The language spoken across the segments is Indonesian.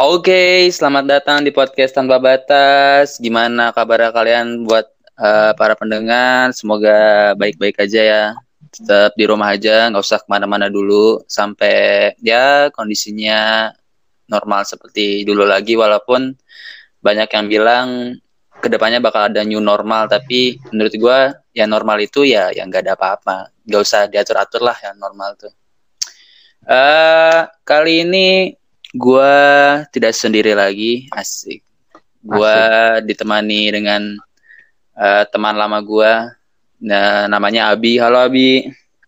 Oke, selamat datang di podcast tanpa batas. Gimana kabar kalian buat uh, para pendengar? Semoga baik-baik aja ya. Tetap di rumah aja, nggak usah ke mana-mana dulu sampai ya kondisinya normal seperti dulu lagi. Walaupun banyak yang bilang ke depannya bakal ada new normal, tapi menurut gue ya normal itu ya yang nggak ada apa-apa. Nggak usah diatur-atur lah yang normal tuh. Uh, kali ini gue tidak sendiri lagi, asik. Gue ditemani dengan uh, teman lama gue, nah, namanya Abi. Halo Abi.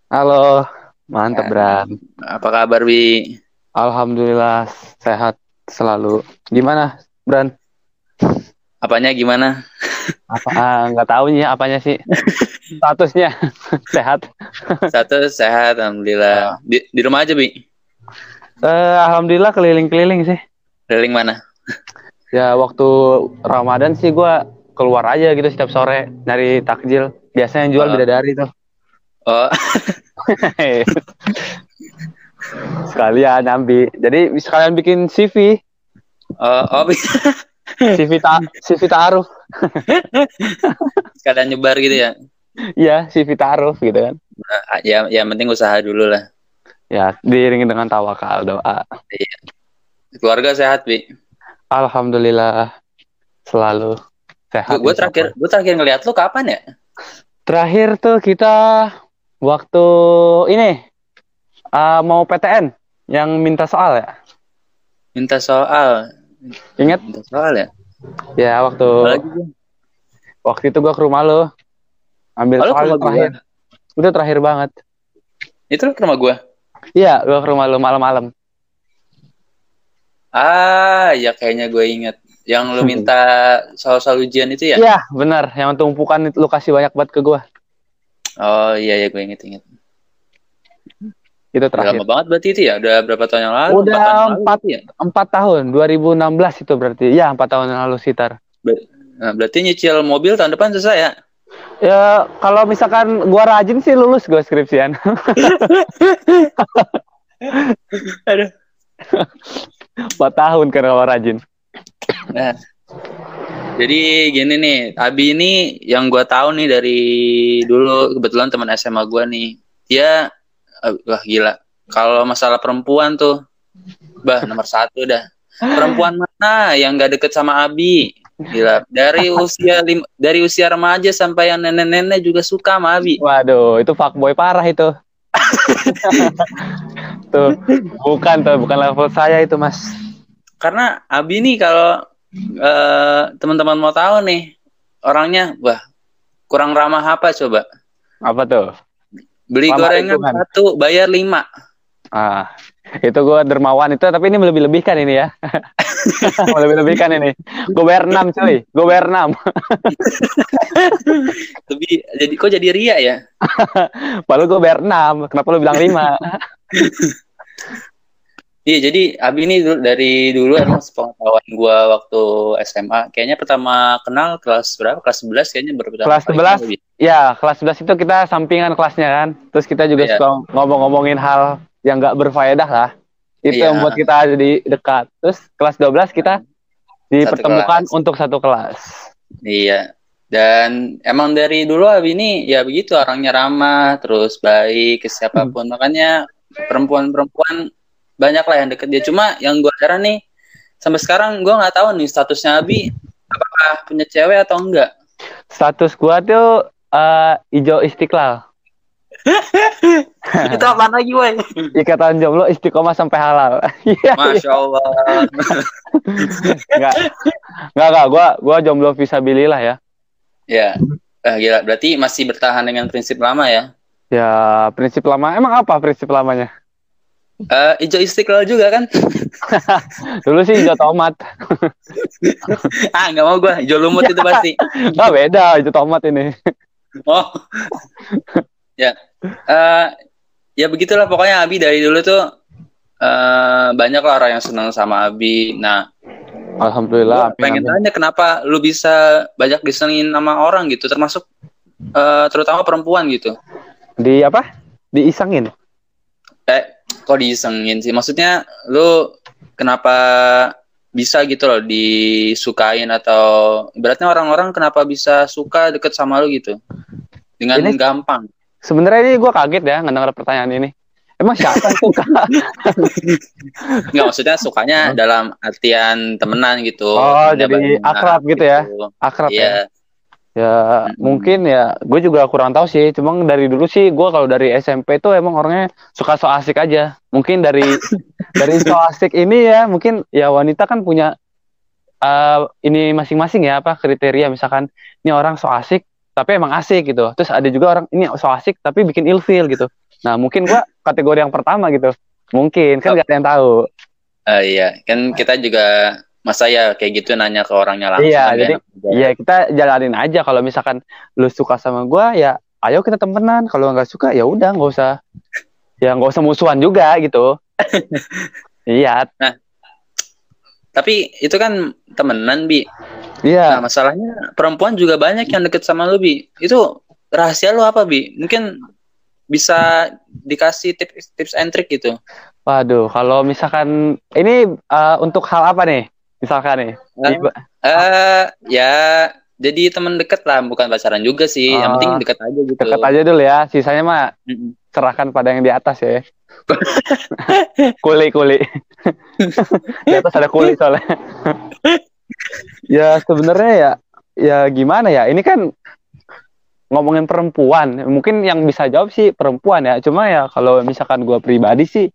Halo, mantap ya. Bran. Apa kabar Bi? Alhamdulillah sehat selalu. Gimana Bran? Apanya gimana? Apa ah, nggak tahu nih apanya sih. Statusnya sehat. Status sehat alhamdulillah. Di, di rumah aja, Bi. Uh, alhamdulillah keliling-keliling sih. Keliling mana? ya waktu Ramadan sih gue keluar aja gitu setiap sore nyari takjil. Biasanya yang jual oh. bidadari tuh. Oh. sekalian nyambi. Jadi sekalian bikin CV. Oh, oh si Vita si Vita Aruf sekalian nyebar gitu ya iya si Vita Aruf gitu kan nah, ya yang penting usaha dulu lah ya diiringi dengan tawakal doa iya. keluarga sehat bi alhamdulillah selalu sehat gue terakhir gue terakhir ngeliat lu kapan ya terakhir tuh kita waktu ini uh, mau PTN yang minta soal ya minta soal Ingat? Soal ya? Ya waktu waktu itu gua ke rumah lo ambil oh, soal terakhir. Gua. Itu terakhir banget. Itu ke rumah gua? Iya, gua ke rumah lo malam-malam. Ah, ya kayaknya gue inget. Yang lo minta soal-soal ujian itu ya? Iya, benar. Yang tumpukan itu lo kasih banyak banget ke gua. Oh iya ya gue inget-inget. Itu terakhir. Lama banget berarti itu ya? Udah berapa tahun yang lalu? Udah empat ya? Empat tahun. 2016 itu berarti. Ya empat tahun yang lalu sekitar. Ber nah, berarti nyicil mobil tahun depan selesai ya? Ya kalau misalkan gua rajin sih lulus gua skripsian. Aduh. Empat tahun karena kalau rajin. Nah, jadi gini nih, Abi ini yang gue tahu nih dari dulu kebetulan teman SMA gue nih, dia wah gila kalau masalah perempuan tuh bah nomor satu dah perempuan mana yang gak deket sama Abi gila. Dari usia lim, dari usia remaja sampai yang nenek-nenek juga suka sama Abi. Waduh itu fuckboy parah itu. Tuh bukan tuh bukan level saya itu mas. Karena Abi nih kalau uh, teman-teman mau tahu nih orangnya wah kurang ramah apa coba? Apa tuh? Beli Lama gorengan itu, satu, bayar lima. Ah, itu gue dermawan itu, tapi ini melebih-lebihkan ini ya. melebih-lebihkan ini. Gue bayar enam cuy, gue bayar enam. tapi jadi kok jadi ria ya? Padahal gue bayar enam, kenapa lu bilang lima? Iya, jadi Abi ini dari dulu emang sepengetahuan gue waktu SMA. Kayaknya pertama kenal kelas berapa? Kelas 11 kayaknya baru pertama Kelas 11? Ya, kelas 11 itu kita sampingan kelasnya kan. Terus kita juga iya. suka ngomong-ngomongin hal yang gak berfaedah lah. Itu iya. yang buat kita jadi dekat. Terus kelas 12 kita dipertemukan satu untuk satu kelas. Iya. Dan emang dari dulu Abi ini ya begitu orangnya ramah, terus baik ke siapa pun. Hmm. Makanya perempuan-perempuan banyak lah yang deket dia cuma yang gue heran nih sampai sekarang gue nggak tahu nih statusnya Abi apakah punya cewek atau enggak status gue tuh uh, hijau istiqlal itu apa lagi woi? Ikatan jomblo istiqomah sampai halal. Iya, masya allah. Nggak. Nggak nggak. Gue gue jomblo visabilillah ya. Ya. Eh, gila. Berarti masih bertahan dengan prinsip lama ya? Ya prinsip lama. Emang apa prinsip lamanya? Uh, hijau istiqlal juga kan? Dulu sih hijau tomat. ah nggak mau gue hijau lumut itu pasti. Ah beda. Hijau tomat ini. oh. Ya. Uh, ya begitulah pokoknya Abi dari dulu tuh uh, banyak lah orang yang senang sama Abi. Nah, Alhamdulillah. pengen amin. tanya kenapa lu bisa banyak disengin sama orang gitu, termasuk uh, terutama perempuan gitu. Di apa? Diisengin? Eh, kok diisengin sih? Maksudnya lu kenapa bisa gitu loh disukain atau ibaratnya orang-orang kenapa bisa suka deket sama lu gitu dengan ini, gampang. Sebenarnya ini gue kaget ya ngedenger pertanyaan ini. Emang siapa yang suka? Nggak maksudnya sukanya dalam artian temenan gitu. Oh jadi akrab gitu, ya? Akrab ya. Iya. Ya hmm. mungkin ya gue juga kurang tahu sih. Cuma dari dulu sih gue kalau dari SMP tuh emang orangnya suka so asik aja. Mungkin dari dari so asik ini ya mungkin ya wanita kan punya uh, ini masing-masing ya apa kriteria misalkan ini orang so asik tapi emang asik gitu. Terus ada juga orang ini so asik tapi bikin ilfeel gitu. Nah mungkin gua kategori yang pertama gitu. Mungkin kan oh. gak ada yang tahu. Uh, iya. Kan kita juga masa ya kayak gitu nanya ke orangnya langsung iya kan, jadi iya kita jalanin aja. Kalau misalkan lu suka sama gua ya ayo kita temenan. Kalau nggak suka ya udah nggak usah. Ya nggak usah musuhan juga gitu. Iya. Nah, tapi itu kan temenan bi. Iya. Nah masalahnya perempuan juga banyak yang deket sama lu bi. Itu rahasia lu apa bi? Mungkin bisa dikasih tips tips and trick gitu. Waduh, kalau misalkan ini uh, untuk hal apa nih? Misalkan nih. Uh, uh, ya jadi teman deket lah, bukan pacaran juga sih. Uh, yang penting deket aja gitu. Deket aja dulu ya. Sisanya mah mm -mm. Serahkan pada yang di atas ya. kuli kuli. Di atas ada kuli soalnya. Ya sebenarnya ya ya gimana ya? Ini kan ngomongin perempuan. Mungkin yang bisa jawab sih perempuan ya. Cuma ya kalau misalkan gue pribadi sih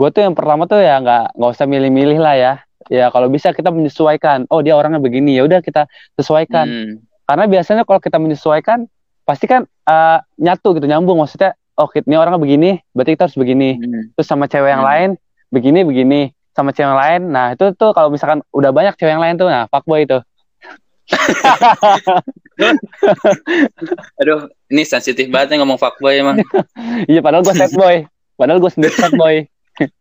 gue tuh yang pertama tuh ya nggak nggak usah milih-milih lah ya. Ya kalau bisa kita menyesuaikan. Oh dia orangnya begini. Ya udah kita sesuaikan. Hmm. karena biasanya kalau kita menyesuaikan pasti kan uh, nyatu gitu nyambung. Maksudnya oh ini orangnya begini berarti kita harus begini. Hmm. terus sama cewek yang hmm. lain begini begini. Sama cewek yang lain nah itu tuh kalau misalkan udah banyak cewek yang lain tuh nah fuckboy itu. Aduh ini sensitif banget nih ngomong fuckboy emang. Iya padahal gue sad boy padahal gue sendiri sad boy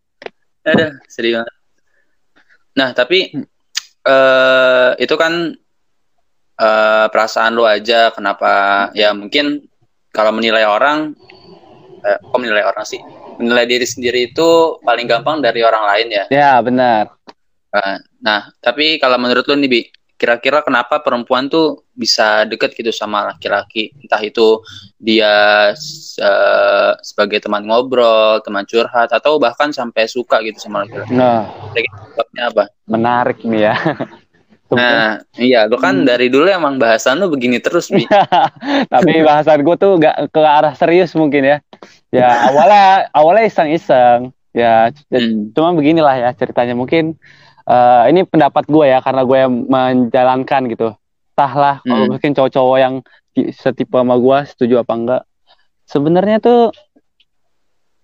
aduh sedih banget. Nah tapi uh, itu kan uh, perasaan lu aja kenapa ya mungkin kalau menilai orang eh, kok menilai orang sih? Menilai diri sendiri itu paling gampang dari orang lain ya. Ya benar. Uh, nah tapi kalau menurut lu nih bi kira-kira kenapa perempuan tuh bisa deket gitu sama laki-laki? Entah itu dia uh, sebagai teman ngobrol teman curhat atau bahkan sampai suka gitu sama laki-laki. Nah. Sebabnya apa? Menarik nih ya Nah, iya, lo kan hmm. dari dulu emang bahasan lu begini terus, Bi. Tapi bahasan gue tuh gak ke arah serius mungkin ya. Ya awalnya awalnya iseng-iseng. Ya, hmm. cuma beginilah ya ceritanya mungkin. Uh, ini pendapat gue ya karena gue yang menjalankan gitu. Entahlah hmm. kalau mungkin cowok-cowok yang setipe sama gue setuju apa enggak. Sebenarnya tuh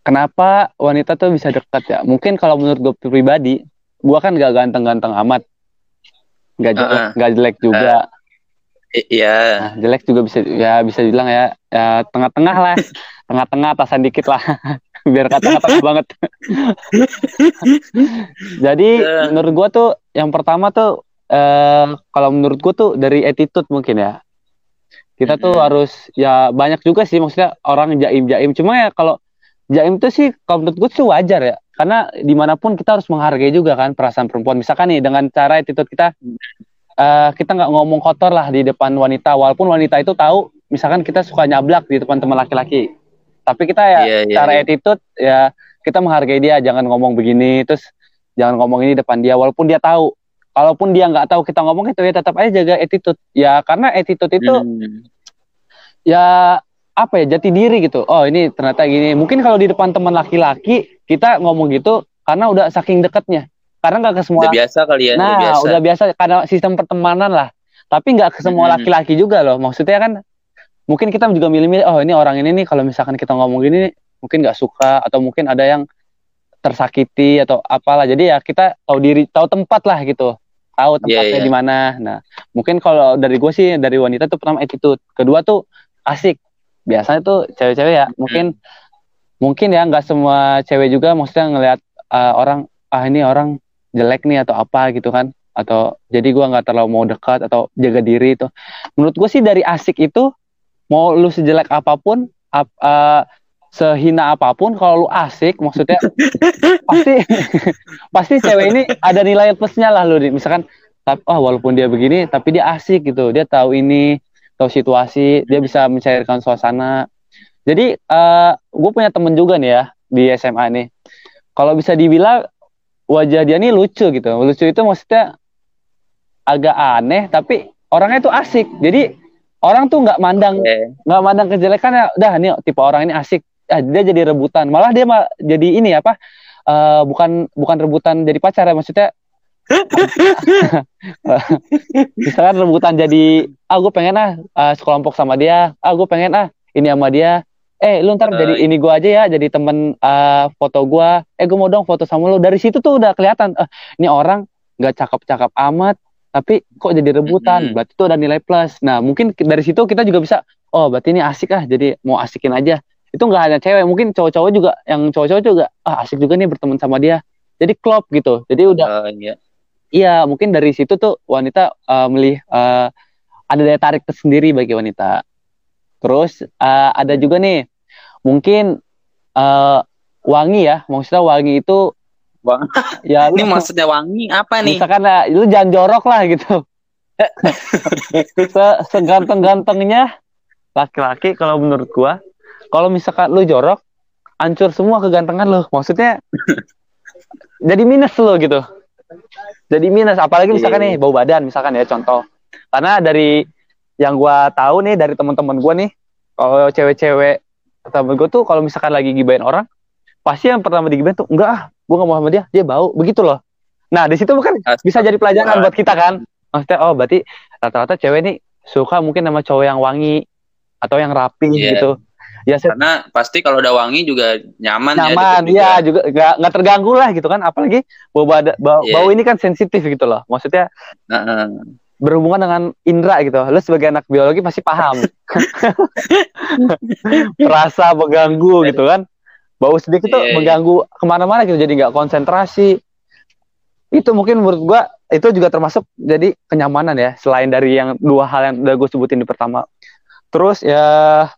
kenapa wanita tuh bisa dekat ya? Mungkin kalau menurut gue pribadi, gue kan gak ganteng-ganteng amat nggak jelek uh -uh. nggak jelek juga. Uh, iya. Nah, jelek juga bisa ya bisa bilang ya ya tengah-tengah lah. Tengah-tengah atasan dikit lah. Biar kata-kata banget. Jadi uh. menurut gua tuh yang pertama tuh eh, kalau menurut gua tuh dari attitude mungkin ya. Kita tuh mm -hmm. harus ya banyak juga sih maksudnya orang jaim jaim cuma ya kalau jaim tuh sih kalau menurut gue tuh wajar ya karena di mana pun kita harus menghargai juga kan perasaan perempuan. Misalkan nih dengan cara attitude kita uh, kita nggak ngomong kotor lah di depan wanita. Walaupun wanita itu tahu misalkan kita suka nyablak di depan teman laki-laki. Tapi kita ya yeah, yeah, cara yeah. attitude ya kita menghargai dia. Jangan ngomong begini terus jangan ngomong ini depan dia. Walaupun dia tahu. Kalaupun dia nggak tahu kita ngomong itu ya tetap aja jaga attitude. Ya karena attitude itu hmm. ya apa ya jati diri gitu. Oh ini ternyata gini. Mungkin kalau di depan teman laki-laki kita ngomong gitu karena udah saking deketnya. Karena nggak ke semua udah biasa kali ya nah udah biasa. udah biasa karena sistem pertemanan lah. Tapi nggak ke semua laki-laki hmm. juga loh. Maksudnya kan mungkin kita juga milih-milih oh ini orang ini nih kalau misalkan kita ngomong gini mungkin nggak suka atau mungkin ada yang tersakiti atau apalah. Jadi ya kita tahu diri tahu tempat lah gitu. Tahu iya, tempatnya yeah, yeah. di mana. Nah mungkin kalau dari gue sih dari wanita tuh pertama attitude. Kedua tuh asik biasanya tuh cewek-cewek ya mungkin hmm. mungkin ya nggak semua cewek juga maksudnya ngelihat uh, orang ah ini orang jelek nih atau apa gitu kan. Atau jadi gue nggak terlalu mau dekat atau jaga diri itu. Menurut gue sih dari asik itu mau lu sejelek apa pun ap, uh, sehina apa pun kalau lu asik maksudnya pasti pasti cewek ini ada nilai plusnya lah lu misalkan tapi oh walaupun dia begini tapi dia asik gitu. Dia tahu ini tahu situasi dia bisa mencairkan suasana. Jadi uh, eh, gue punya temen juga nih ya di SMA nih. Kalau bisa dibilang wajah dia nih lucu gitu. Lucu itu maksudnya agak aneh tapi orangnya tuh asik. Jadi orang tuh nggak mandang nggak okay. mandang kejelekannya udah nih tipe orang ini asik. Ah, dia jadi rebutan. Malah dia mah jadi ini apa uh, bukan bukan rebutan jadi pacar ya. Maksudnya misalkan rebutan jadi ah gue pengen ah uh, sekelompok sama dia. Ah gue pengen ah ini sama dia. Eh lu ntar uh, jadi ini gue aja ya jadi temen uh, foto gue eh gue mau dong foto sama lu. Dari situ tuh udah kelihatan uh, ini orang nggak cakep-cakep amat tapi kok jadi rebutan? Mm -hmm. berarti itu ada nilai plus. Nah mungkin dari situ kita juga bisa oh berarti ini asik ah jadi mau asikin aja. Itu nggak hanya cewek mungkin cowok-cowok juga yang cowok-cowok juga ah asik juga nih berteman sama dia. Jadi klop gitu. Jadi udah uh, iya. Iya mungkin dari situ tuh wanita uh, melih uh, ada daya tarik tersendiri bagi wanita terus uh, ada juga nih mungkin uh, wangi ya maksudnya wangi itu Bang. Ya, ini maksudnya wangi apa nih? Misalkan uh, lu jangan jorok lah gitu. Se Seganteng-gantengnya laki-laki kalau menurut gua kalau misalkan lu jorok hancur semua kegantengan lu maksudnya jadi minus lo gitu jadi minus apalagi misalkan nih bau badan misalkan ya contoh. Karena dari yang gua tahu nih dari teman-teman gua nih kalau cewek-cewek temen gue tuh kalau misalkan lagi gibain orang pasti yang pertama digibain tuh enggak ah gua gak mau sama dia dia bau begitu loh. Nah di situ bukan bisa jadi pelajaran buat kita kan. Maksudnya oh berarti rata-rata cewek nih suka mungkin sama cowok yang wangi atau yang rapi yeah. gitu ya karena pasti kalau udah wangi juga nyaman, ya, nyaman ya, ya juga nggak nggak terganggu lah gitu kan. Apalagi bau bau, yeah. bau ini kan sensitif gitu loh. Maksudnya uh -uh. berhubungan dengan indera gitu. Lo sebagai anak biologi pasti paham. Rasa mengganggu gitu kan. Bau sedikit tuh yeah, iya. mengganggu ke mana-mana gitu jadi nggak konsentrasi. Itu mungkin menurut gua itu juga termasuk jadi kenyamanan ya. Selain dari yang dua hal yang udah gue sebutin di pertama Terus ya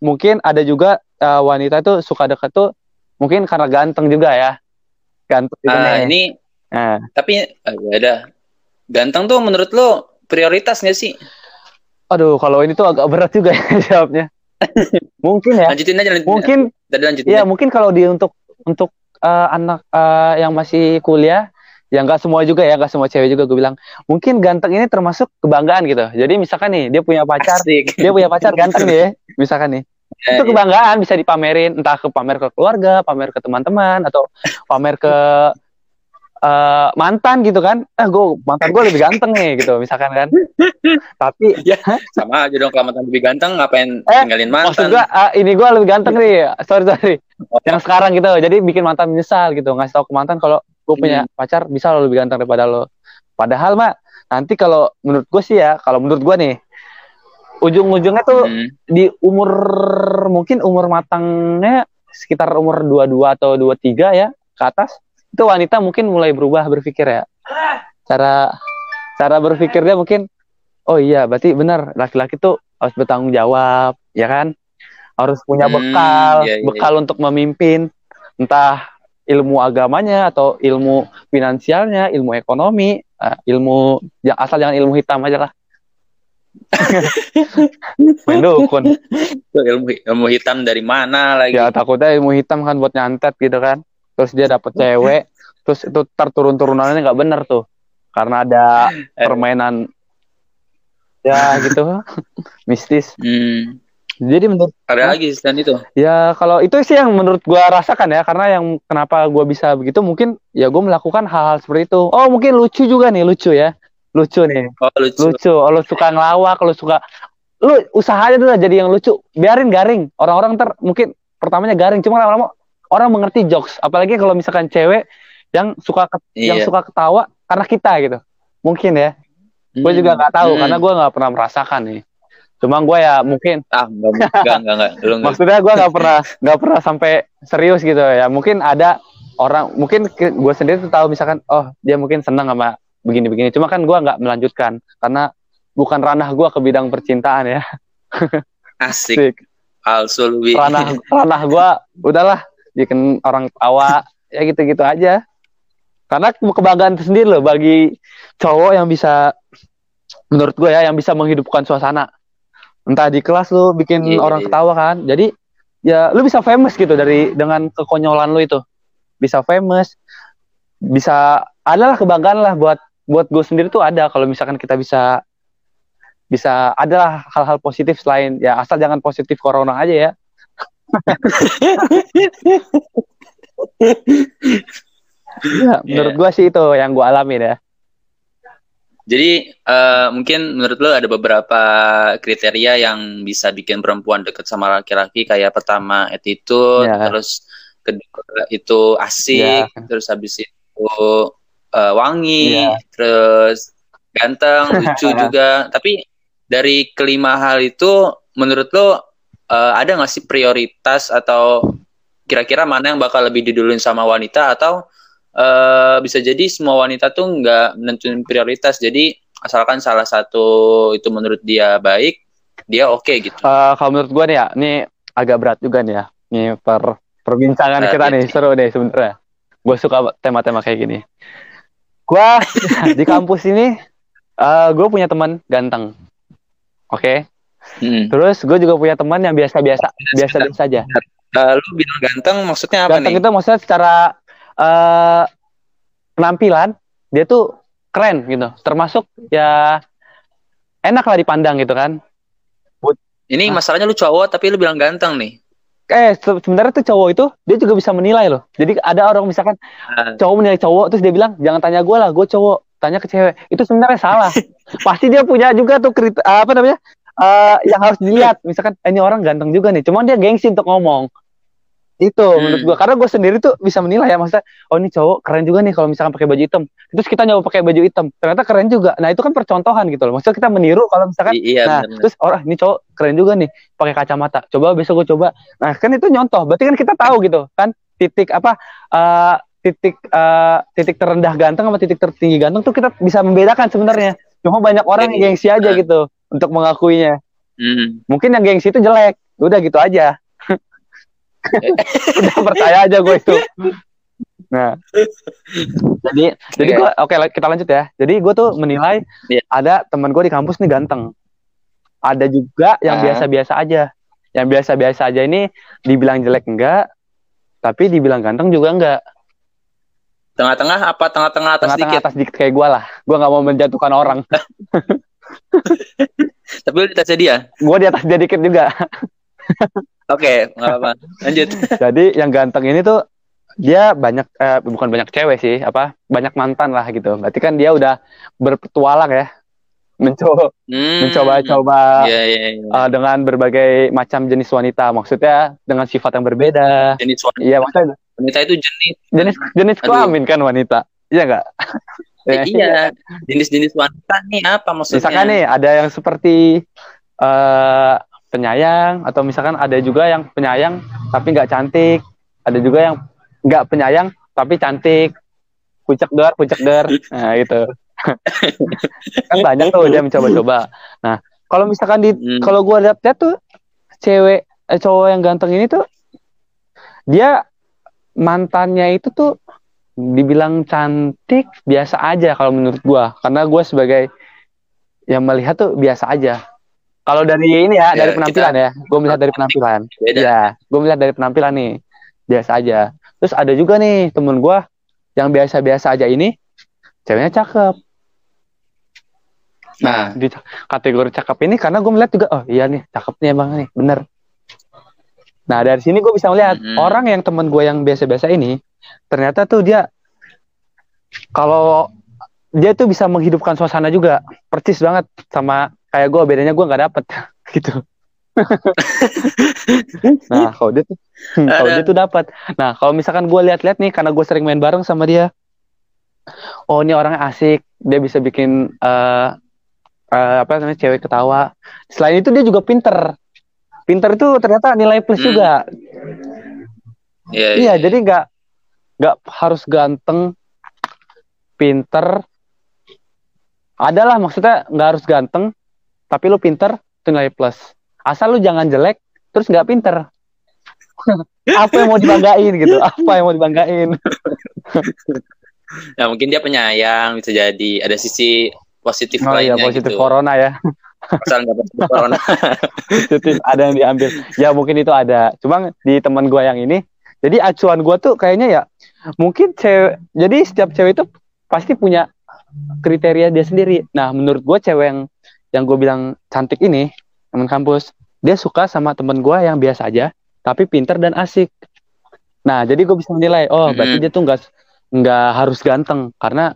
mungkin ada juga uh, wanita tuh suka dekat tuh mungkin karena ganteng juga ya. Ganteng. Uh, ini. Nah. Tapi uh, ya ada. Ganteng tuh menurut lo prioritas gak sih? Aduh, kalau ini tuh agak berat juga ya jawabnya. mungkin ya. Lanjutin aja. Lanjutin mungkin. Tadi lanjutin. Ya mungkin kalau di untuk untuk uh, anak uh, yang masih kuliah ya nggak semua juga ya nggak semua cewek juga gue bilang. Mungkin ganteng ini termasuk kebanggaan gitu. Jadi misalkan nih dia punya pacar Asik. dia punya pacar ganteng. nih ya misalkan nih. Ya, itu ya. kebanggaan bisa dipamerin entah ke pamer ke keluarga pamer ke teman-teman atau pamer ke uh, mantan gitu kan. Eh gue mantan gue lebih ganteng nih gitu misalkan kan. Tapi ya sama aja dong kalau mantan lebih ganteng ngapain eh, tinggalin mantan? maksud gue uh, ini gue lebih ganteng nih. Sorry sorry. Oh. yang sekarang gitu jadi bikin mantan menyesal gitu ngasih tau ke mantan kalau gue punya hmm. pacar bisa lo lebih ganteng daripada lo padahal mak nanti kalau menurut gue sih ya kalau menurut gue nih ujung-ujungnya tuh hmm. di umur mungkin umur matangnya sekitar umur 22 atau 23 ya ke atas itu wanita mungkin mulai berubah berpikir ya cara cara berpikirnya mungkin oh iya berarti benar laki-laki tuh harus bertanggung jawab ya kan harus punya hmm, bekal hmm, iya, iya. bekal untuk memimpin entah ilmu agamanya atau ilmu finansialnya, ilmu ekonomi, uh, ilmu ya asal jangan ilmu hitam aja lah. Mendukun. ilmu ilmu hitam dari mana lagi? Ya takutnya ilmu hitam kan buat nyantet gitu kan. Terus dia dapet cewek, terus itu terturun turunannya nggak bener tuh, karena ada permainan ya gitu mistis. Hmm. Jadi menurut ada lagi selain itu. Ya kalau itu sih yang menurut gua rasakan ya karena yang kenapa gua bisa begitu mungkin ya gua melakukan hal-hal seperti itu. Oh mungkin lucu juga nih lucu ya. Lucu nih. Oh lucu. Lucu. Oh, lu suka ngelawak, lu suka lu usaha aja tuh jadi yang lucu. Biarin garing. Orang-orang ter mungkin pertamanya garing cuma lama-lama orang mengerti jokes. Apalagi kalau misalkan cewek yang suka iya. yang suka ketawa karena kita gitu. Mungkin ya. Gue juga nggak tahu hmm. karena gue nggak pernah merasakan nih. Cuma gue ya mungkin ah enggak enggak enggak, enggak. Lu Maksudnya gue nggak pernah nggak pernah sampai serius gitu ya. Mungkin ada orang mungkin gue sendiri tuh tahu misalkan oh dia mungkin senang sama begini-begini. Cuma kan gue nggak melanjutkan karena bukan ranah gue ke bidang percintaan ya. Asik. Asik. palsu lu ranah ranah gue udahlah bikin orang tawa ya gitu-gitu aja karena kebanggaan sendiri loh bagi cowok yang bisa menurut gue ya yang bisa menghidupkan suasana entah di kelas lu bikin yeah, orang yeah. ketawa kan jadi ya lu bisa famous gitu dari dengan kekonyolan lu itu bisa famous bisa adalah kebanggaan lah buat buat gue sendiri tuh ada kalau misalkan kita bisa bisa adalah hal-hal positif selain ya asal jangan positif corona aja ya. ya menurut yeah. gue sih itu yang gue alami ya. Jadi uh, mungkin menurut lo ada beberapa kriteria yang bisa bikin perempuan deket sama laki-laki kayak pertama attitude, yeah. terus kedua itu asik, yeah. terus habis itu uh, wangi, yeah. terus ganteng, lucu juga. Tapi dari kelima hal itu menurut lo uh, ada nggak sih prioritas atau kira-kira mana yang bakal lebih diduluin sama wanita atau uh, bisa jadi semua wanita tuh nggak menentuin prioritas jadi asalkan salah satu itu menurut dia baik dia oke okay, gitu. Uh, kalau menurut gue nih ya, ini agak berat juga nih ya. Nih per perbincangan uh, kita nih seru deh sebenarnya. Gue suka tema-tema kayak gini. Gue di kampus ini, uh, gue punya teman ganteng. Oke. Okay? Hmm. Terus gue juga punya teman yang biasa-biasa, biasa-biasa saja. Uh, lu bilang ganteng maksudnya apa ganteng nih? Ganteng itu maksudnya secara uh, penampilan dia tuh keren gitu. Termasuk ya enak lah dipandang gitu kan. Ini ah. masalahnya lu cowok tapi lu bilang ganteng nih. Eh sebenarnya tuh cowok itu dia juga bisa menilai loh. Jadi ada orang misalkan uh. cowok menilai cowok terus dia bilang jangan tanya gue lah, gue cowok tanya ke cewek itu sebenarnya salah pasti dia punya juga tuh krit apa namanya uh, yang harus dilihat misalkan eh, ini orang ganteng juga nih cuman dia gengsi untuk ngomong itu hmm. menurut gua karena gue sendiri tuh bisa menilai ya maksudnya oh ini cowok keren juga nih kalau misalkan pakai baju hitam terus kita nyoba pakai baju hitam ternyata keren juga nah itu kan percontohan gitu loh maksudnya kita meniru kalau misalkan I iya, nah bener. terus orang ini cowok keren juga nih pakai kacamata coba besok gue coba nah kan itu nyontoh berarti kan kita tahu gitu kan titik apa uh, titik uh, titik terendah ganteng sama titik tertinggi ganteng tuh kita bisa membedakan sebenarnya. Cuma banyak orang yang gengsi aja gitu untuk mengakuinya. Mm. Mungkin yang gengsi itu jelek. Udah gitu aja. Udah percaya aja gue itu. Nah, jadi okay. jadi gue oke okay, kita lanjut ya. Jadi gue tuh menilai yeah. ada teman gue di kampus nih ganteng. Ada juga yang biasa-biasa uh. aja. Yang biasa-biasa aja ini dibilang jelek enggak, tapi dibilang ganteng juga enggak. Tengah-tengah apa tengah-tengah atas tengah -tengah dikit? atas dikit kayak gue lah. Gue nggak mau menjatuhkan orang. Tapi lu di atasnya dia? Gue di atas dia dikit juga. Oke, nggak apa-apa. Lanjut. Jadi yang ganteng ini tuh dia banyak eh, bukan banyak cewek sih, apa banyak mantan lah gitu. Berarti kan dia udah berpetualang ya, mencoba hmm. mencoba-coba yeah, yeah, yeah. uh, dengan berbagai macam jenis wanita. Maksudnya dengan sifat yang berbeda. Jenis wanita. Iya maksudnya wanita itu jenis jenis jenis kelamin kan wanita iya nggak eh, iya jenis-jenis wanita nih apa maksudnya misalkan nih ada yang seperti uh, penyayang atau misalkan ada juga yang penyayang tapi nggak cantik. Ada juga yang nggak penyayang tapi cantik. Pucak dar pucak dar nah itu kan banyak tuh dia mencoba-coba. Nah kalau misalkan di hmm. kalau gue lihat dia tuh cewek eh, cowok yang ganteng ini tuh dia mantannya itu tuh dibilang cantik biasa aja kalau menurut gua. Karena gua sebagai yang melihat tuh biasa aja kalau dari ini ya, ya dari penampilan kita... ya. Gua melihat dari penampilan. Beda. ya gua melihat dari penampilan nih. Biasa aja. Terus ada juga nih temen gua yang biasa-biasa aja ini ceweknya cakep. Nah. Di kategori cakep ini karena gue melihat juga oh iya nih cakep nih emang nih bener. Nah dari sini gue bisa melihat mm-hmm. orang yang temen gue yang biasa-biasa ini ternyata tuh dia kalau dia tuh bisa menghidupkan suasana juga. Percis banget sama kayak gue bedanya gue nggak dapet gitu. nah kalau dia tuh kalau dia tuh dapat. Nah kalau misalkan gue lihat-lihat nih karena gue sering main bareng sama dia, oh ini orangnya asik, dia bisa bikin uh, uh, apa namanya cewek ketawa. Selain itu dia juga pinter pinter itu ternyata nilai plus hmm. juga. Yeah, iya, yeah, jadi nggak nggak harus ganteng, pinter. Adalah maksudnya nggak harus ganteng, tapi lu pinter itu nilai plus. Asal lu jangan jelek, terus nggak pinter. Apa yang mau dibanggain gitu? Apa yang mau dibanggain? Ya mungkin dia penyayang bisa jadi ada sisi positif oh, iya, lainnya positif gitu. corona ya. Asal nggak positif corona. positif ada yang diambil. Ya mungkin itu ada. Cuma di teman gua yang ini jadi acuan gua tuh kayaknya ya mungkin cewek jadi setiap cewek itu pasti punya kriteria dia sendiri. Nah menurut gua cewek yang yang gue bilang cantik ini teman kampus dia suka sama temen gua yang biasa aja tapi pinter dan asik. Nah jadi gue bisa menilai oh berarti Mhm. dia tuh nggak nggak harus ganteng karena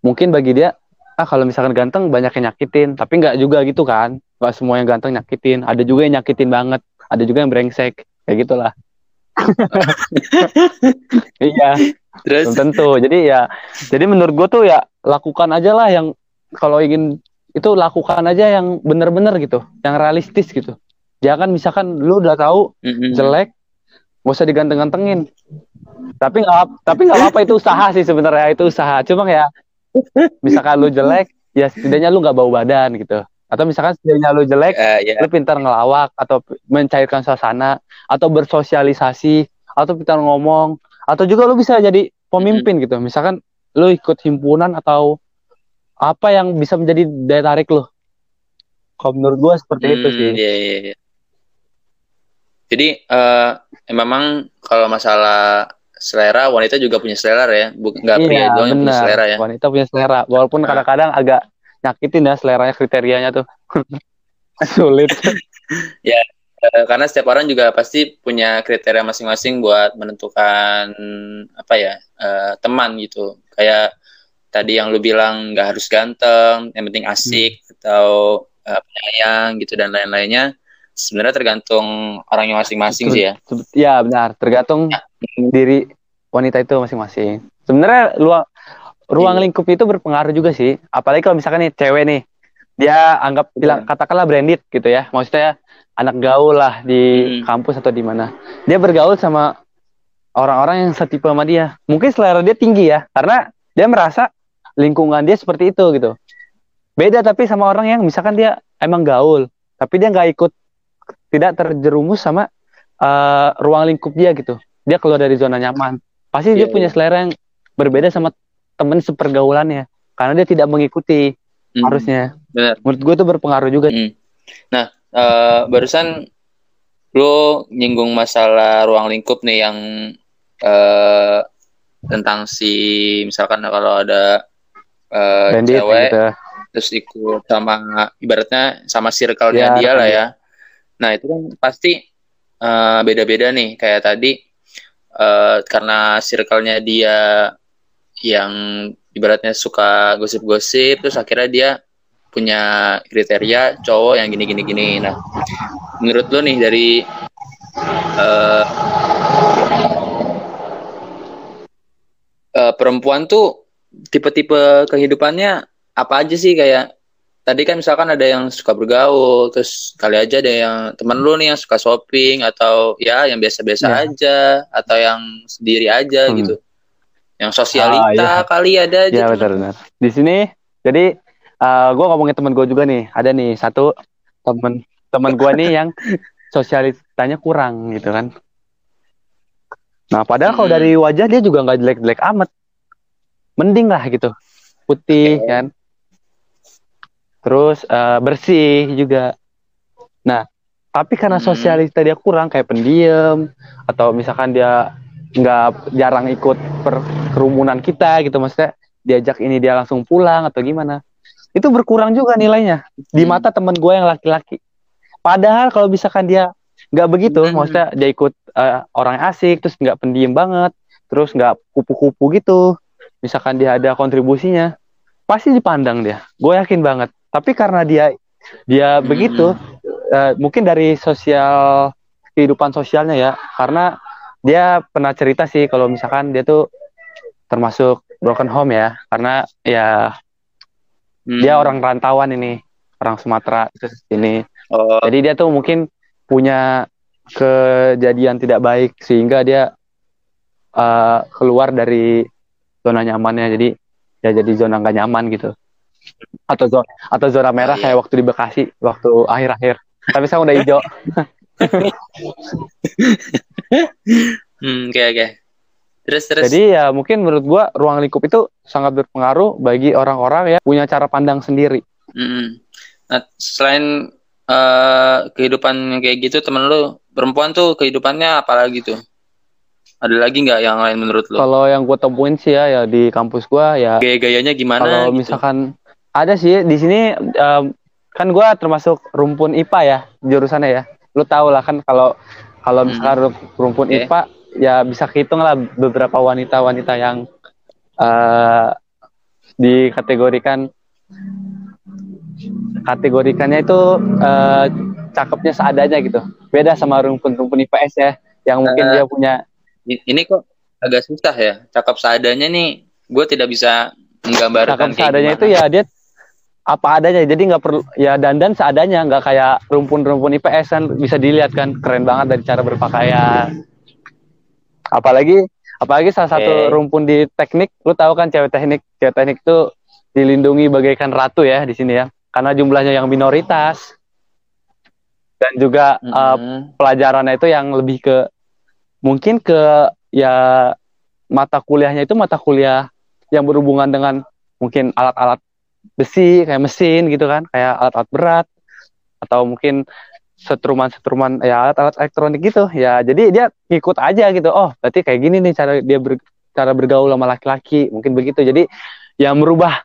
mungkin bagi dia ah kalau misalkan ganteng banyak yang nyakitin tapi nggak juga gitu kan. Nggak semua yang ganteng nyakitin ada juga yang nyakitin banget ada juga yang brengsek kayak gitulah. Iya Terus? tentu. Jadi ya jadi menurut gue tuh ya lakukan aja lah yang kalau ingin itu lakukan aja yang bener-bener gitu yang realistis gitu. Jangan misalkan lu udah tahu Mm-mm. jelek gak usah diganteng-gantengin. Tapi nggak tapi nggak apa-apa itu usaha sih sebenarnya itu usaha. Cuma ya misalkan lu jelek ya setidaknya lu nggak bau badan gitu. Atau misalkan setidaknya lu jelek Eh, ya. lu pintar ngelawak atau mencairkan suasana atau bersosialisasi atau pintar ngomong atau juga lu bisa jadi pemimpin gitu. Misalkan lu ikut himpunan atau apa yang bisa menjadi daya tarik lu kalau menurut gua seperti itu Hmm, sih iya, iya, iya. Jadi ya memang kalau masalah selera wanita juga punya selera ya, bukan nggak pria iya doang yang punya selera ya. wanita punya selera walaupun Nah. kadang-kadang agak nyakitin ya seleranya kriterianya tuh sulit Eh, karena setiap orang juga pasti punya kriteria masing-masing buat menentukan apa ya eh, teman gitu. Kayak tadi yang lu bilang nggak harus ganteng, yang penting asik atau eh, penyayang gitu dan lain-lainnya. Sebenarnya tergantung orangnya masing-masing sih ya. Ya benar tergantung Ya. diri wanita itu masing-masing sebenarnya luang ruang Iya. lingkup itu berpengaruh juga sih apalagi kalau misalkan nih cewek nih dia anggap bilang katakanlah branded gitu ya maksudnya anak gaul lah di Hmm. kampus atau di mana dia bergaul sama orang-orang yang setipe sama dia mungkin selera dia tinggi ya karena dia merasa lingkungan dia seperti itu gitu. Beda tapi sama orang yang misalkan dia emang gaul tapi dia nggak ikut tidak terjerumus sama eh, ruang lingkup dia gitu. Dia keluar dari zona nyaman. Pasti dia Iya, punya selera yang berbeda sama temen sepergaulannya karena dia tidak mengikuti Hmm, harusnya. Benar. menurut gue itu berpengaruh juga. Hmm. Nah, eh, barusan lo nyinggung masalah ruang lingkup nih yang eh, tentang si misalkan kalau ada eh, Bandit cewek gitu terus ikut sama ibaratnya sama circle-nya Ya, dia lah ya. Nah, itu kan pasti eh, beda-beda nih kayak tadi eh, karena circle-nya dia yang ibaratnya suka gosip-gosip terus akhirnya dia punya kriteria cowok yang gini gini gini. Nah, menurut lo nih dari eh, eh, perempuan tuh tipe-tipe kehidupannya apa aja sih kayak tadi kan misalkan ada yang suka bergaul, terus kali aja ada yang temen lu nih yang suka shopping atau ya yang biasa-biasa Ya. aja atau yang sendiri aja Hmm. gitu. Yang sosialita Ah, iya. kali ada aja. ya tuh. benar benar di sini jadi gue ngomongin temen gue juga nih ada nih satu temen temen gue nih yang sosialitanya kurang gitu kan nah padahal kalau Hmm. dari wajah dia juga nggak jelek-jelek amat mending lah gitu putih Oke. kan terus eh, bersih juga nah tapi karena Hmm. sosialita dia kurang kayak pendiam atau misalkan dia nggak jarang ikut per kerumunan kita gitu maksudnya diajak ini dia langsung pulang atau gimana itu berkurang juga nilainya di Hmm. mata temen gue yang laki-laki padahal kalau misalkan dia nggak begitu Hmm. maksudnya dia ikut eh, orang asik terus nggak pendiam banget terus nggak kupu-kupu gitu misalkan dia ada kontribusinya pasti dipandang dia. Gue yakin banget. Tapi karena dia dia Hmm. begitu eh, mungkin dari sosial kehidupan sosialnya ya. Karena dia pernah cerita sih kalau misalkan dia tuh termasuk broken home ya. Karena ya Hmm. dia orang rantauan ini orang Sumatera terus ini. Oh, jadi dia tuh mungkin punya kejadian tidak baik sehingga dia eh, keluar dari zona nyamannya jadi ya jadi zona nggak nyaman gitu atau zona atau zona merah kayak waktu di Bekasi waktu akhir-akhir tapi sekarang udah hijau hmm, oke oke. Terus terus. Jadi ya mungkin menurut gua ruang lingkup itu sangat berpengaruh bagi orang-orang ya punya cara pandang sendiri. Hmm. Nah, selain uh, kehidupan kayak gitu temen lu perempuan tuh kehidupannya apa lagi tuh? Ada lagi nggak yang lain menurut lu? Kalau yang gue temuin sih ya, ya di kampus gue ya. Gaya-gayanya gimana? Kalau gitu? misalkan ada sih di sini um, kan gue termasuk rumpun IPA ya jurusannya ya. Lu tau lah kan kalau kalau misalkan hmm. rumpun okay. IPA ya bisa hitung lah beberapa wanita-wanita yang uh, dikategorikan kategorikannya itu uh, cakepnya seadanya gitu. Beda sama rumpun-rumpun IPS ya yang mungkin uh, dia punya ini kok agak susah ya. Cakap seadanya nih gue tidak bisa menggambarkan cakap seadanya itu ya dia apa adanya. Jadi nggak perlu ya dandan seadanya nggak kayak rumpun-rumpun IPS kan bisa dilihat kan. Keren banget dari cara berpakaian. Apalagi apalagi salah satu okay. rumpun di teknik lu tahu kan cewek teknik cewek teknik itu dilindungi bagaikan ratu ya di sini ya karena jumlahnya yang minoritas. Dan juga mm -hmm. uh, pelajarannya itu yang lebih ke mungkin ke ya mata kuliahnya itu mata kuliah yang berhubungan dengan mungkin alat-alat besi kayak mesin gitu kan kayak alat-alat berat atau mungkin setruman-setruman ya alat-alat elektronik gitu. Ya jadi dia ikut aja gitu. Oh berarti kayak gini nih cara dia ber, cara bergaul sama laki-laki. Mungkin begitu. Jadi ya merubah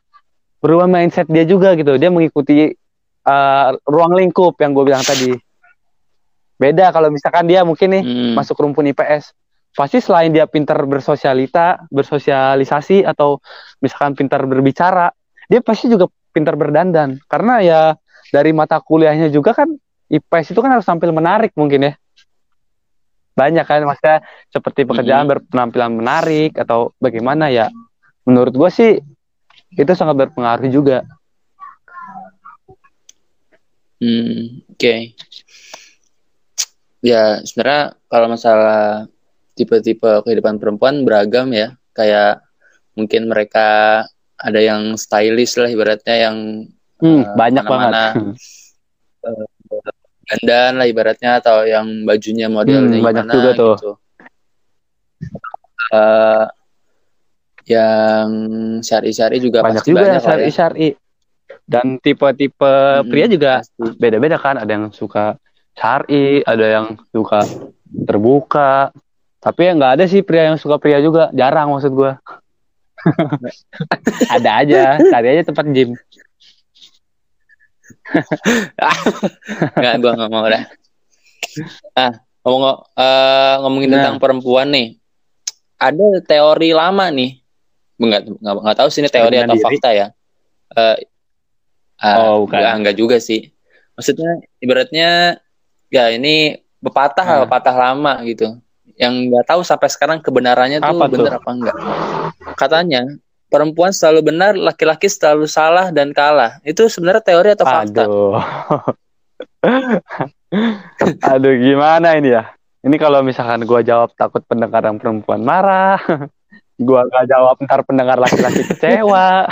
merubah mindset dia juga gitu. Dia mengikuti uh, ruang lingkup yang gue bilang tadi Beda kalau misalkan dia mungkin nih hmm. masuk rumpun IPS. Pasti selain dia pintar bersosialita, bersosialisasi atau misalkan pintar berbicara, dia pasti juga pintar berdandan. Karena ya dari mata kuliahnya juga kan IPS itu kan harus tampil menarik mungkin ya. Banyak kan maksudnya seperti pekerjaan hmm. berpenampilan menarik atau bagaimana ya. Menurut gue sih itu sangat berpengaruh juga. Hmm, oke. Okay ya sebenarnya kalau masalah tipe-tipe kehidupan perempuan beragam ya. Kayak mungkin mereka ada yang stylish lah ibaratnya yang hmm, uh, banyak banget. uh, dandan lah ibaratnya atau yang bajunya modelnya hmm, banyak gimana juga tuh. gitu. Uh, yang syari-syari juga banyak pasti juga banyak syari-syari ya. dan tipe-tipe hmm, pria juga beda-beda kan. Ada yang suka cari ada yang suka terbuka. Tapi ya nggak ada sih pria yang suka pria juga. Jarang maksud gue ada aja. Cari aja tempat gym. Nggak gue nggak mau dah. Ah ngomong uh, ngomongin nah. tentang perempuan nih. Ada teori lama nih. Nggak nggak tahu sih ini teori atau diri. fakta ya. Uh, uh, oh bukan. enggak, enggak juga sih. Maksudnya ibaratnya ya ini pepatah hmm. pepatah lama gitu. Yang nggak tahu sampai sekarang kebenarannya tuh apa benar apa enggak katanya perempuan selalu benar laki-laki selalu salah dan kalah. Itu sebenarnya teori atau fakta? Aduh. Aduh gimana ini ya? Ini kalau misalkan gua jawab takut pendengar yang perempuan marah gua nggak jawab ntar pendengar laki-laki kecewa.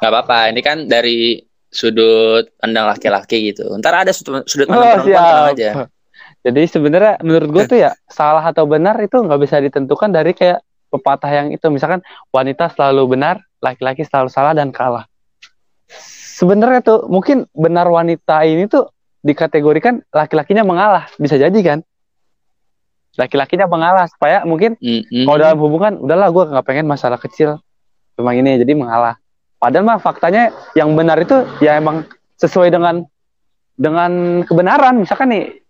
Nggak apa-apa ini kan dari sudut pandang laki-laki gitu. Ntar ada sudut, sudut pandang oh, perempuan aja. Jadi sebenarnya menurut gue tuh ya salah atau benar itu nggak bisa ditentukan dari kayak pepatah yang itu. Misalkan wanita selalu benar, laki-laki selalu salah dan kalah. Sebenarnya tuh mungkin benar wanita ini tuh dikategorikan laki-lakinya mengalah, bisa jadi kan? Laki-lakinya mengalah supaya mungkin mm -hmm. kalau dalam hubungan udahlah gue nggak pengen masalah kecil cuma ini jadi mengalah Padahal mah faktanya yang benar itu ya emang sesuai dengan dengan kebenaran. Misalkan nih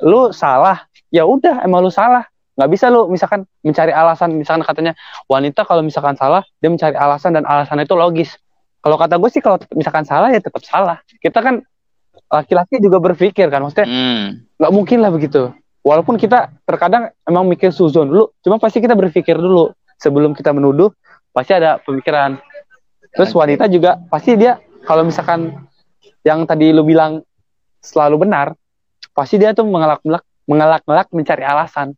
lu salah, ya udah emang lu salah. Nggak bisa lu misalkan mencari alasan. Misalkan katanya wanita kalau misalkan salah, dia mencari alasan dan alasan itu logis. Kalau kata gue sih kalau misalkan salah ya tetap salah. Kita kan laki-laki juga berpikir kan, maksudnya hmm. nggak mungkin lah begitu. Walaupun kita terkadang emang mikir suzon dulu, cuma pasti kita berpikir dulu sebelum kita menuduh. Pasti ada pemikiran Terus wanita juga pasti dia kalau misalkan yang tadi lu bilang selalu benar, pasti dia tuh mengelak-ngelak mengelak-ngelak mencari alasan.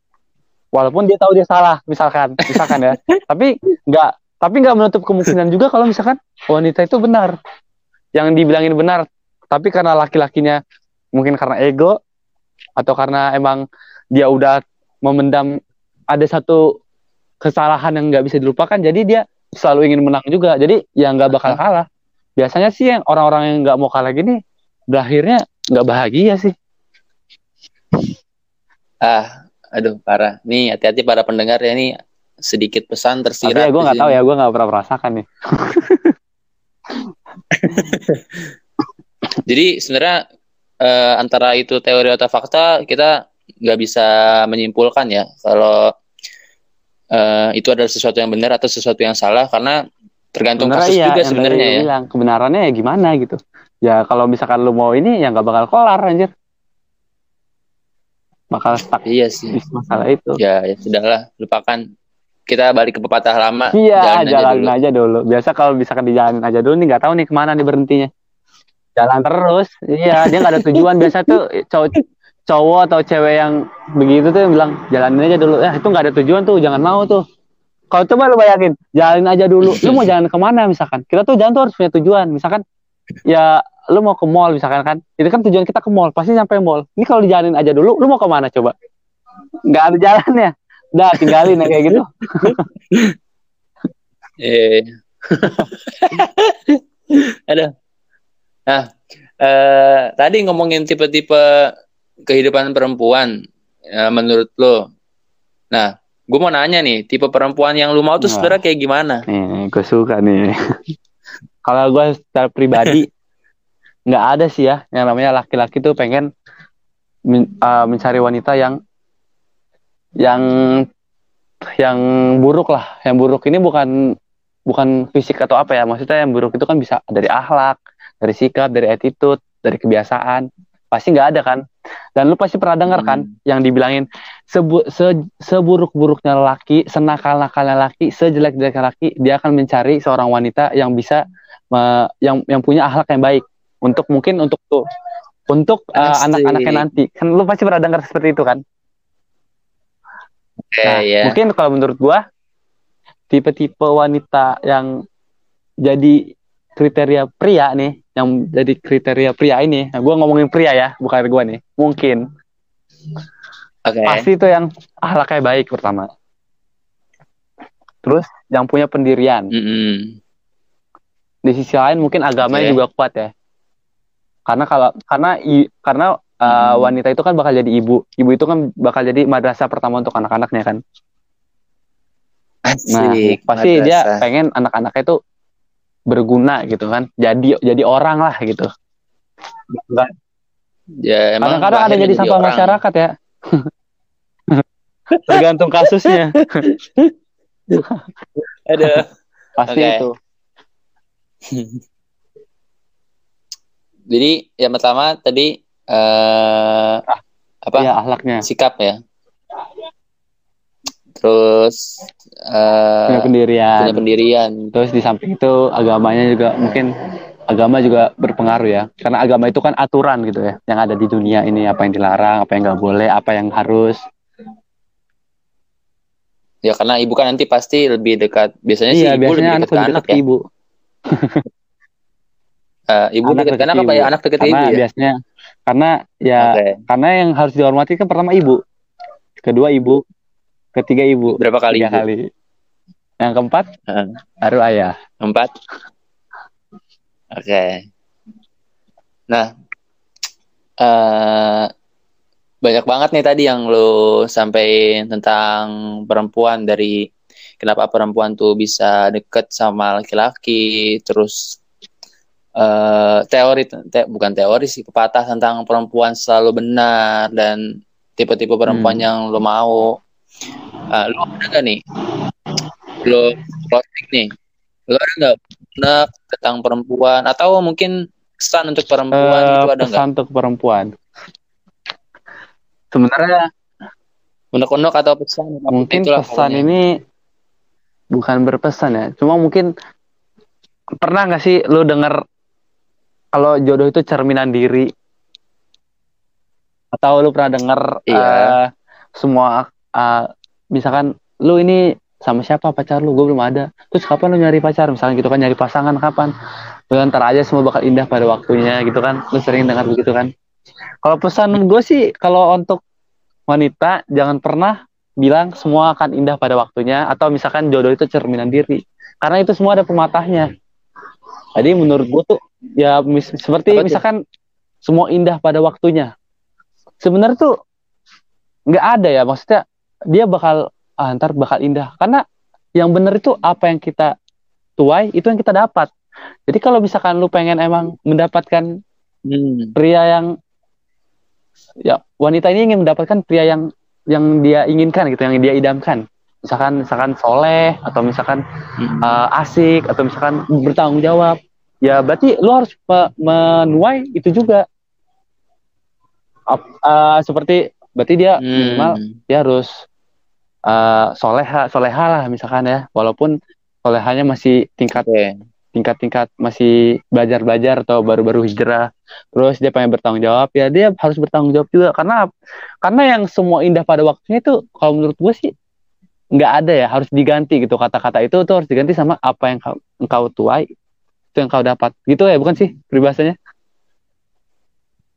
Walaupun dia tahu dia salah, misalkan, misalkan ya. tapi nggak tapi nggak menutup kemungkinan juga kalau misalkan wanita itu benar. Yang dibilangin benar, tapi karena laki-lakinya mungkin karena ego atau karena emang dia udah memendam ada satu kesalahan yang nggak bisa dilupakan jadi dia selalu ingin menang juga. Jadi ya nggak bakal kalah. Biasanya sih yang orang-orang yang nggak mau kalah gini berakhirnya nggak bahagia sih. Ah aduh parah. Nih hati-hati para pendengar ya. Nih sedikit pesan tersirat tapi ya gue nggak tahu ya gue nggak pernah merasakan nih. Jadi sebenarnya uh, antara itu teori atau fakta kita nggak bisa menyimpulkan ya. Kalau uh, itu adalah sesuatu yang benar atau sesuatu yang salah karena tergantung Bener kasus iya, juga sebenarnya ya. Bilang, kebenarannya ya gimana gitu. Ya kalau misalkan lu mau ini ya nggak bakal kelar anjir. Bakal stuck iya sih. masalah itu. Ya ya sudahlah, lupakan. Kita balik ke pepatah lama. Iya, jalanin, aja, dulu. aja dulu. Biasa kalau misalkan dijalanin aja dulu nih nggak tahu nih ke mana nih berhentinya. Jalan terus. Iya, dia nggak ada tujuan biasa tuh cowok cowok atau cewek yang begitu tuh yang bilang jalanin aja dulu. Ya itu nggak ada tujuan tuh, jangan mau tuh. Kalau coba lu bayangin, jalanin aja dulu. Lu mau jalan ke mana misalkan? Kita tuh jalan tuh harus punya tujuan. Misalkan ya lu mau ke mall misalkan kan itu kan tujuan kita ke mall pasti sampai mall ini kalau dijalanin aja dulu lu mau ke mana coba nggak ada jalannya udah tinggalin ya kayak gitu eh ada nah eh, tadi ngomongin tipe-tipe kehidupan perempuan ya, menurut lo? Nah gue mau nanya nih tipe perempuan yang lu mau tuh sebenarnya kayak gimana? Nih gue suka nih. Kalau gue secara pribadi nggak ada sih ya. Yang namanya laki-laki tuh pengen men, uh, mencari wanita yang yang yang buruk lah. Yang buruk ini bukan bukan fisik atau apa ya. Maksudnya yang buruk itu kan bisa dari akhlak dari sikap dari attitude dari kebiasaan. Pasti nggak ada kan dan lu pasti pernah dengar kan hmm. yang dibilangin sebu se seburuk-buruknya laki senakal-nakalnya laki sejelek-jeleknya laki dia akan mencari seorang wanita yang bisa uh, yang yang punya akhlak yang baik untuk mungkin untuk tuh untuk uh, anak-anaknya nanti kan lu pasti pernah dengar seperti itu kan okay, nah yeah. mungkin kalau menurut gua tipe-tipe wanita yang jadi kriteria pria nih yang jadi kriteria pria ini nah, gua ngomongin pria ya bukan gua nih mungkin okay. pasti itu yang akhlaknya baik pertama terus yang punya pendirian mm -hmm. di sisi lain mungkin agamanya okay. juga kuat ya karena kalau karena i, karena uh, hmm. wanita itu kan bakal jadi ibu ibu itu kan bakal jadi madrasah pertama untuk anak-anaknya kan Asik, nah pasti madrasah. dia pengen anak-anaknya itu berguna gitu kan jadi jadi orang lah gitu Enggak. ya emang kadang-kadang ada jadi sampah masyarakat ya tergantung kasusnya ada pasti okay. itu jadi yang pertama tadi uh, apa? Ya, ahlaknya. Sikap ya. Terus uh, punya pendirian. Punya pendirian. Terus di samping itu agamanya juga mungkin agama juga berpengaruh ya. Karena agama itu kan aturan gitu ya, yang ada di dunia ini apa yang dilarang, apa yang nggak boleh, apa yang harus. Ya karena ibu kan nanti pasti lebih dekat. Biasanya iya, sih ibu biasanya lebih dekat, anak, anak ya. ibu. Uh, ibu anak dekat karena apa ya anak dekat ibu ya? biasanya karena ya okay. karena yang harus dihormati kan pertama ibu, kedua ibu, ketiga ibu. Berapa kali? Tiga kali. Yang keempat uh. baru ayah. Empat. Oke. Okay. Nah, uh, banyak banget nih tadi yang lo sampaikan tentang perempuan dari kenapa perempuan tuh bisa deket sama laki-laki, terus uh, teori te, bukan teori sih pepatah tentang perempuan selalu benar dan tipe-tipe perempuan hmm. yang lo mau uh, lo ada gak nih? Lo closing nih. Lo ada nggak benar tentang perempuan? Atau mungkin pesan untuk perempuan uh, itu ada pesan untuk perempuan. Sebenarnya unek-unek atau pesan? mungkin pesan ini bukan berpesan ya. Cuma mungkin pernah nggak sih lo denger kalau jodoh itu cerminan diri? Atau lu pernah dengar iya. uh, semua uh, misalkan lu ini sama siapa? Pacar lu? Gue belum ada. Terus kapan lu nyari pacar? Misalnya gitu kan nyari pasangan kapan? Lu ntar aja semua bakal indah pada waktunya gitu kan. Lu sering dengar begitu kan? Kalau pesan gue sih kalau untuk wanita jangan pernah bilang semua akan indah pada waktunya atau misalkan jodoh itu cerminan diri. Karena itu semua ada pematahnya. Jadi menurut gue tuh ya mis seperti Apa misalkan semua indah pada waktunya. Sebenarnya tuh nggak ada ya. Maksudnya dia bakal ah, ntar bakal indah karena yang benar itu apa yang kita tuai itu yang kita dapat. Jadi kalau misalkan lu pengen emang mendapatkan hmm. pria yang ya wanita ini ingin mendapatkan pria yang yang dia inginkan gitu, yang dia idamkan. Misalkan misalkan soleh atau misalkan hmm. uh, asik atau misalkan bertanggung jawab. Ya berarti lu harus me menuai itu juga. Uh, seperti berarti dia hmm. minimal dia harus uh, soleha soleha lah misalkan ya. Walaupun solehanya masih tingkat ya tingkat-tingkat masih belajar-belajar atau baru-baru hijrah. Terus dia pengen bertanggung jawab ya dia harus bertanggung jawab juga. Karena karena yang semua indah pada waktunya itu kalau menurut gue sih nggak ada ya harus diganti gitu. Kata-kata itu tuh harus diganti sama apa yang kau, engkau tuai itu yang kau dapat. Gitu ya bukan sih peribahasanya?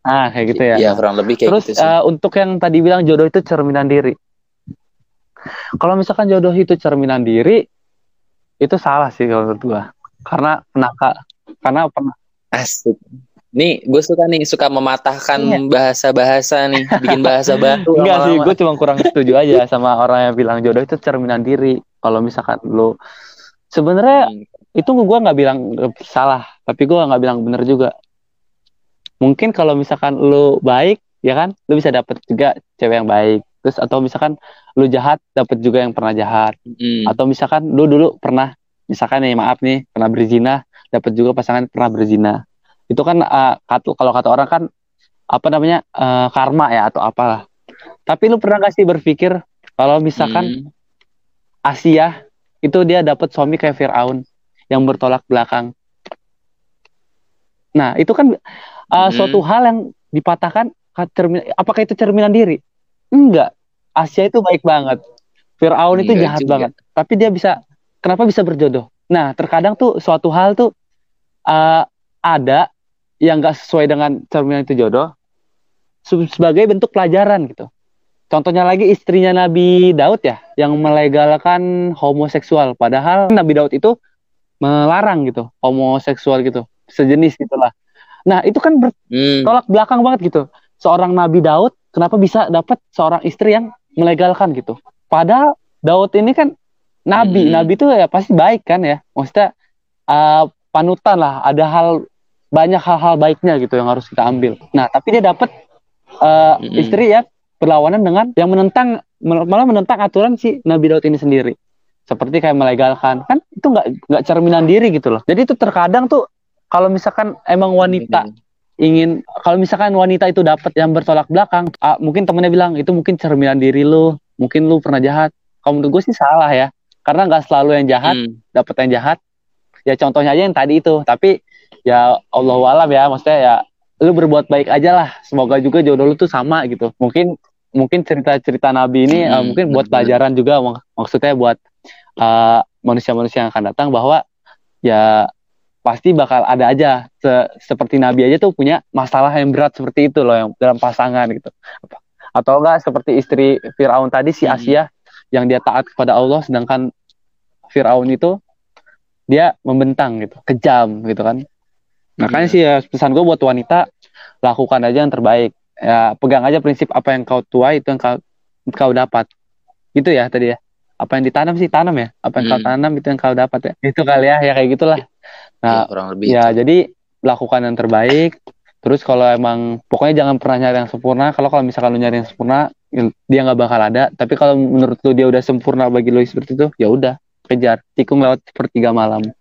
Ah kayak gitu ya. Ya kurang lebih kayak terus gitu sih. Uh, untuk yang tadi bilang jodoh itu cerminan diri kalau misalkan jodoh itu cerminan diri itu salah sih kalau menurut gue karena pernah kak karena pernah asik. Nih gue suka nih suka mematahkan iya. bahasa-bahasa nih bikin bahasa baru enggak sih gue cuma kurang setuju aja sama orang yang bilang jodoh itu cerminan diri. Kalau misalkan lo sebenarnya hmm. itu gue nggak bilang salah tapi gue nggak bilang bener juga. Mungkin kalau misalkan lo baik ya kan lo bisa dapet juga cewek yang baik terus atau misalkan lu jahat dapet juga yang pernah jahat hmm. atau misalkan lu dulu pernah misalkan nih maaf nih pernah berzina dapat juga pasangan pernah berzina itu kan uh, kalau kata orang kan apa namanya uh, karma ya atau apalah tapi lu pernah gak sih berpikir kalau misalkan hmm. Asia itu dia dapat suami kayak Fir'aun yang bertolak belakang nah itu kan uh, hmm. suatu hal yang dipatahkan apakah itu cerminan diri enggak Asia itu baik banget Fir'aun itu jahat juga. banget tapi dia bisa kenapa bisa berjodoh? Nah, terkadang tuh suatu hal tuh uh, ada yang gak sesuai dengan cerminan itu jodoh sebagai bentuk pelajaran gitu. Contohnya lagi istrinya Nabi Daud ya, yang melegalkan homoseksual. Padahal Nabi Daud itu melarang gitu, homoseksual gitu, sejenis gitulah. Nah itu kan bertolak hmm. belakang banget gitu. Seorang Nabi Daud kenapa bisa dapat seorang istri yang melegalkan gitu? Padahal Daud ini kan nabi hmm. nabi itu ya pasti baik kan ya maksudnya uh, panutan lah ada hal banyak hal-hal baiknya gitu yang harus kita ambil nah tapi dia dapat uh, hmm. istri ya berlawanan dengan yang menentang malah menentang aturan si Nabi Daud ini sendiri seperti kayak melegalkan kan itu nggak nggak cerminan diri gitu loh jadi itu terkadang tuh kalau misalkan emang wanita. Ingin kalau misalkan wanita itu dapat yang bertolak belakang uh, mungkin temennya bilang itu mungkin cerminan diri lo mungkin lu pernah jahat kalau menurut gue sih salah ya karena nggak selalu yang jahat hmm. dapat yang jahat ya contohnya aja yang tadi itu tapi ya Allah alam ya maksudnya ya lu berbuat baik aja lah semoga juga jodoh lu tuh sama gitu mungkin mungkin cerita-cerita Nabi ini hmm. uh, mungkin buat pelajaran juga mak maksudnya buat manusia uh, manusia-manusia yang akan datang bahwa ya pasti bakal ada aja. Se seperti Nabi aja tuh punya masalah yang berat seperti itu loh yang dalam pasangan gitu. Atau enggak seperti istri Firaun tadi si hmm. Asia yang dia taat kepada Allah sedangkan Firaun itu dia membentang gitu kejam gitu kan. Makanya sih ya pesan gue buat wanita lakukan aja yang terbaik. Ya pegang aja prinsip apa yang kau tuai itu yang kau kau dapat. Itu ya tadi ya. Apa yang ditanam sih tanam ya. Apa yang hmm. kau tanam itu yang kau dapat ya. Itu kali ya ya kayak gitulah nah ya, kurang lebih ya itu. jadi lakukan yang terbaik. Terus kalau emang pokoknya jangan pernah nyari yang sempurna. Kalau kalau misalkan lu nyari yang sempurna dia nggak bakal ada. Tapi kalau menurut lu dia udah sempurna bagi lu seperti itu ya udah kejar. Tikung lewat sepertiga malam.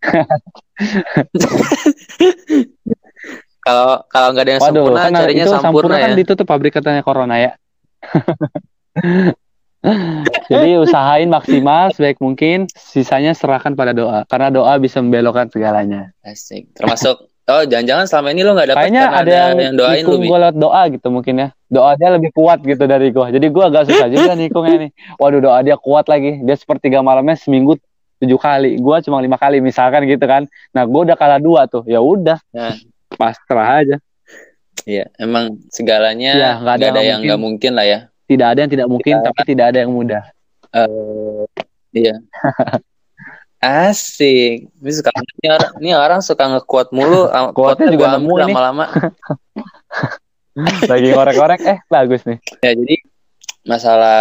Kalau kalau nggak ada yang Waduh, sempurna kan carinya itu sempurna, kan ya. kan ditutup pabrik katanya corona ya jadi usahain maksimal sebaik mungkin sisanya serahkan pada doa karena doa bisa membelokkan segalanya asik termasuk Oh, jangan-jangan selama ini lo gak dapet Kayaknya ada, ada yang, yang doain lu. gue lewat doa gitu mungkin ya. Doa dia lebih kuat gitu dari gue. Jadi gue agak susah juga nikungnya nih. Waduh, doa dia kuat lagi. Dia sepertiga malamnya seminggu tujuh kali. Gue cuma lima kali misalkan gitu kan. Nah, gue udah kalah dua tuh. Ya udah. Nah. Pasrah aja. Iya, emang segalanya ya, gak ada, gak ada yang nggak mungkin lah ya. Tidak ada yang tidak mungkin, Kita, tapi tidak ada yang mudah. Uh, iya. Asik. Ini suka ini orang, ini orang suka ngekuat mulu. Kuatnya juga nemu lama-lama. Lagi ngorek-ngorek, eh bagus nih. Ya jadi masalah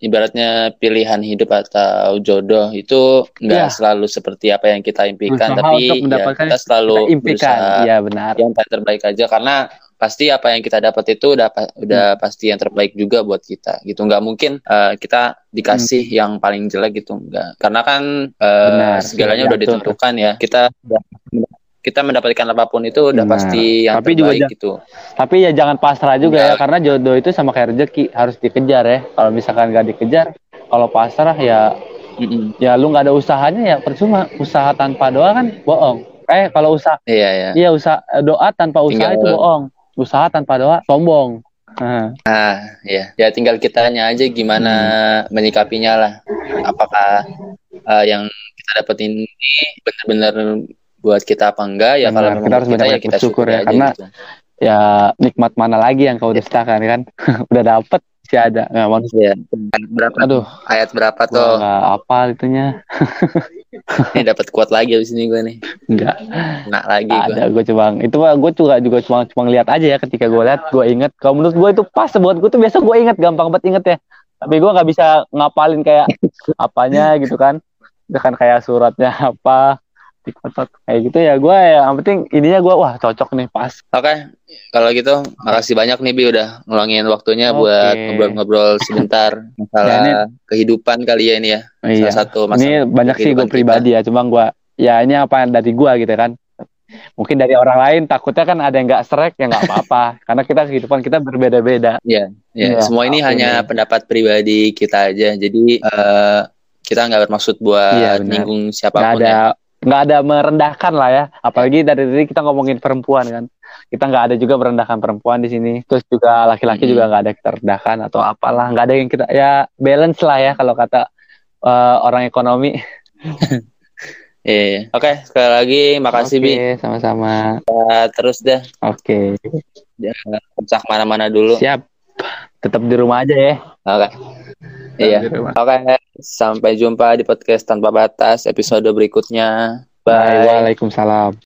ibaratnya pilihan hidup atau jodoh itu nggak ya. selalu seperti apa yang kita impikan, Usaha tapi ya, kita selalu kita impikan. berusaha ya, benar. yang terbaik aja karena pasti apa yang kita dapat itu udah udah hmm. pasti yang terbaik juga buat kita gitu nggak mungkin uh, kita dikasih hmm. yang paling jelek gitu nggak karena kan uh, Benar, segalanya udah ditentukan ya kita kita mendapatkan apa pun itu udah nah, pasti yang tapi terbaik juga gitu. Tapi ya jangan pasrah juga ya karena jodoh itu sama kayak rezeki harus dikejar ya. Kalau misalkan nggak dikejar, kalau pasrah ya mm-mm. ya lu nggak ada usahanya ya percuma. Usaha tanpa doa kan bohong. Eh kalau usaha iya iya. Iya usaha doa tanpa usaha tinggal, itu bohong. Usaha tanpa doa sombong. Nah. Ah, iya. Ya tinggal kitanya aja gimana hmm. menyikapinya lah. Apakah uh, yang kita dapetin ini benar-benar buat kita apa enggak ya kalau kita harus kita, ya kita bersyukur ya karena gitu. ya nikmat mana lagi yang kau dustakan kan udah dapet sih ada nggak manusia berapa aduh ayat berapa tuh apa itunya ini dapat kuat lagi abis ini gue nih enggak enggak lagi ada gue coba itu gue juga juga cuma cuma lihat aja ya ketika gue lihat gue inget. Kalau menurut gue itu pas buat gue tuh biasa gue inget gampang banget inget ya. Tapi gue nggak bisa ngapalin kayak apanya gitu kan. Kan kayak suratnya apa TikTok kayak gitu ya. Gue ya yang penting ininya gue wah cocok nih pas. Oke okay. kalau gitu makasih banyak nih bi udah ngulangin waktunya okay. buat ngobrol-ngobrol sebentar masalah ya, ini, kehidupan kali ya ini ya. Iya. salah satu masalah ini banyak sih gue pribadi ya cuma gue ya ini apa yang dari gue gitu kan. Mungkin dari orang lain takutnya kan ada yang nggak serek ya nggak apa-apa. Karena kita kehidupan kita berbeda-beda. Ya ya, ya semua ini hanya pendapat pribadi kita aja. Jadi uh, kita nggak bermaksud buat ya, nyinggung siapa pun gak ada ya. nggak ada merendahkan lah ya. Apalagi dari tadi kita ngomongin perempuan kan. Kita nggak ada juga merendahkan perempuan di sini. Terus juga laki-laki hmm. juga nggak ada kita rendahkan atau apalah. Nggak ada yang kita ya balance lah ya kalau kata uh, orang ekonomi Iya, yeah. oke okay, sekali lagi makasih okay, Bi. sama-sama. Uh, terus deh. Oke. Okay. Jangan pecah mana-mana dulu. Siap. Tetap di rumah aja ya. Oke. Okay. Iya. Oke, okay. sampai jumpa di podcast tanpa batas episode berikutnya. Bye. Bye. Waalaikumsalam.